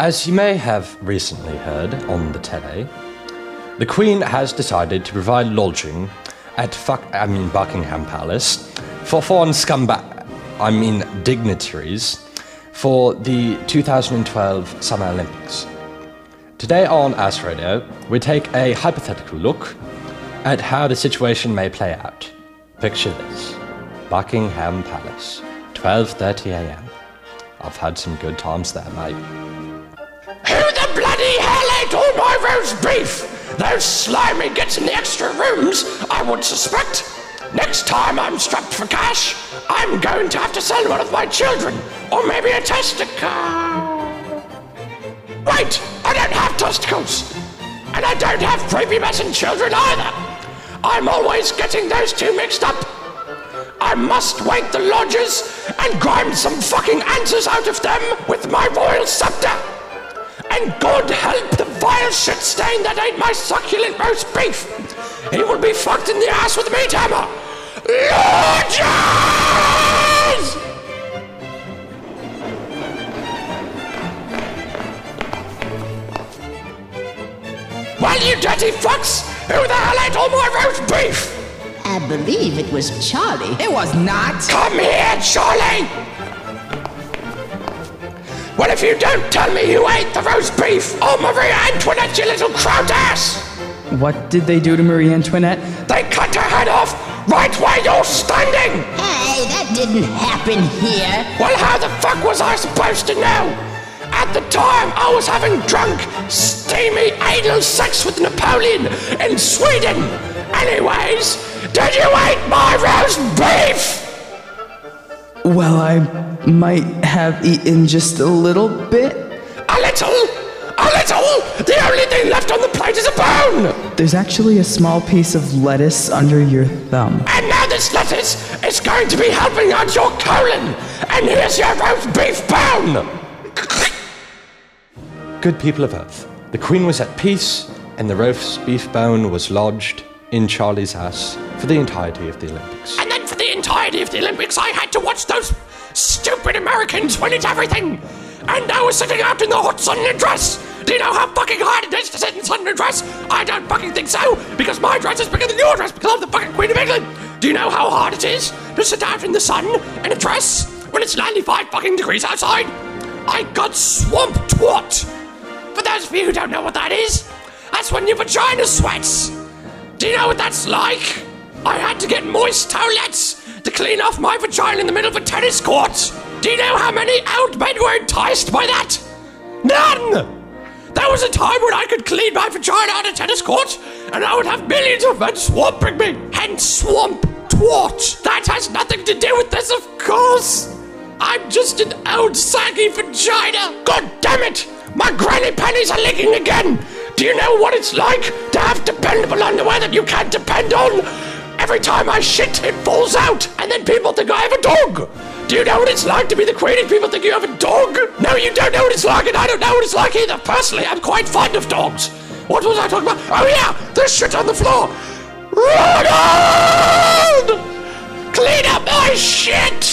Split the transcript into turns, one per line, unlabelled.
As you may have recently heard on the telly, the Queen has decided to provide lodging at fuck, I mean Buckingham Palace for foreign scumbag, I mean dignitaries, for the 2012 Summer Olympics. Today on Ask Radio, we take a hypothetical look at how the situation may play out. Picture this: Buckingham Palace, 12:30 a.m. I've had some good times there, mate.
Roast beef? Those slimy gets in the extra rooms, I would suspect. Next time I'm strapped for cash, I'm going to have to sell one of my children, or maybe a testicle. Wait, I don't have testicles, and I don't have prepubescent children either. I'm always getting those two mixed up. I must wake the lodgers and grind some fucking answers out of them with my royal scepter. And God help the vile shit stain that ate my succulent roast beef. He will be fucked in the ass with a meat hammer. Lodgers! Well, you dirty fucks! Who the hell ate all my roast beef?
I believe it was Charlie.
It was not.
Come here, Charlie! Well, if you don't tell me who ate the roast beef, oh, Marie Antoinette, you little kraut ass!
What did they do to Marie Antoinette?
They cut her head off right where you're standing!
Hey, that didn't happen here.
Well, how the fuck was I supposed to know? At the time, I was having drunk, steamy anal sex with Napoleon in Sweden. Anyways, did you eat my roast beef?
Well, I might have eaten just a little bit.
A little? A little? The only thing left on the plate is a bone!
There's actually a small piece of lettuce under your thumb.
And now this lettuce is going to be helping out your colon! And here's your roast beef bone!
Good people of Earth, the Queen was at peace, and the roast beef bone was lodged in Charlie's ass for the entirety of the Olympics.
Entirety of the Olympics, I had to watch those stupid Americans win at everything! And I was sitting out in the hot sun in a dress! Do you know how fucking hard it is to sit in sun in a dress? I don't fucking think so, because my dress is bigger than your dress, because I'm the fucking Queen of England! Do you know how hard it is to sit out in the sun in a dress when it's 95 fucking degrees outside? I got swamp twat! For those of you who don't know what that is, that's when your vagina sweats! Do you know what that's like? I had to get moist towelettes to clean off my vagina in the middle of a tennis court. Do you know how many old men were enticed by that? None! There was a time when I could clean my vagina on a tennis court, and I would have millions of men swamping me. Hence, swamp twat. That has nothing to do with this, of course. I'm just an old saggy vagina. God damn it! My granny panties are leaking again. Do you know what it's like to have dependable underwear that you can't depend on? Every time I shit, it falls out, and then people think I have a dog. Do you know what it's like to be the queen and people think you have a dog? No, you don't know what it's like, and I don't know what it's like either. Personally, I'm quite fond of dogs. What was I talking about? Oh yeah, there's shit on the floor. Run! Clean up my shit!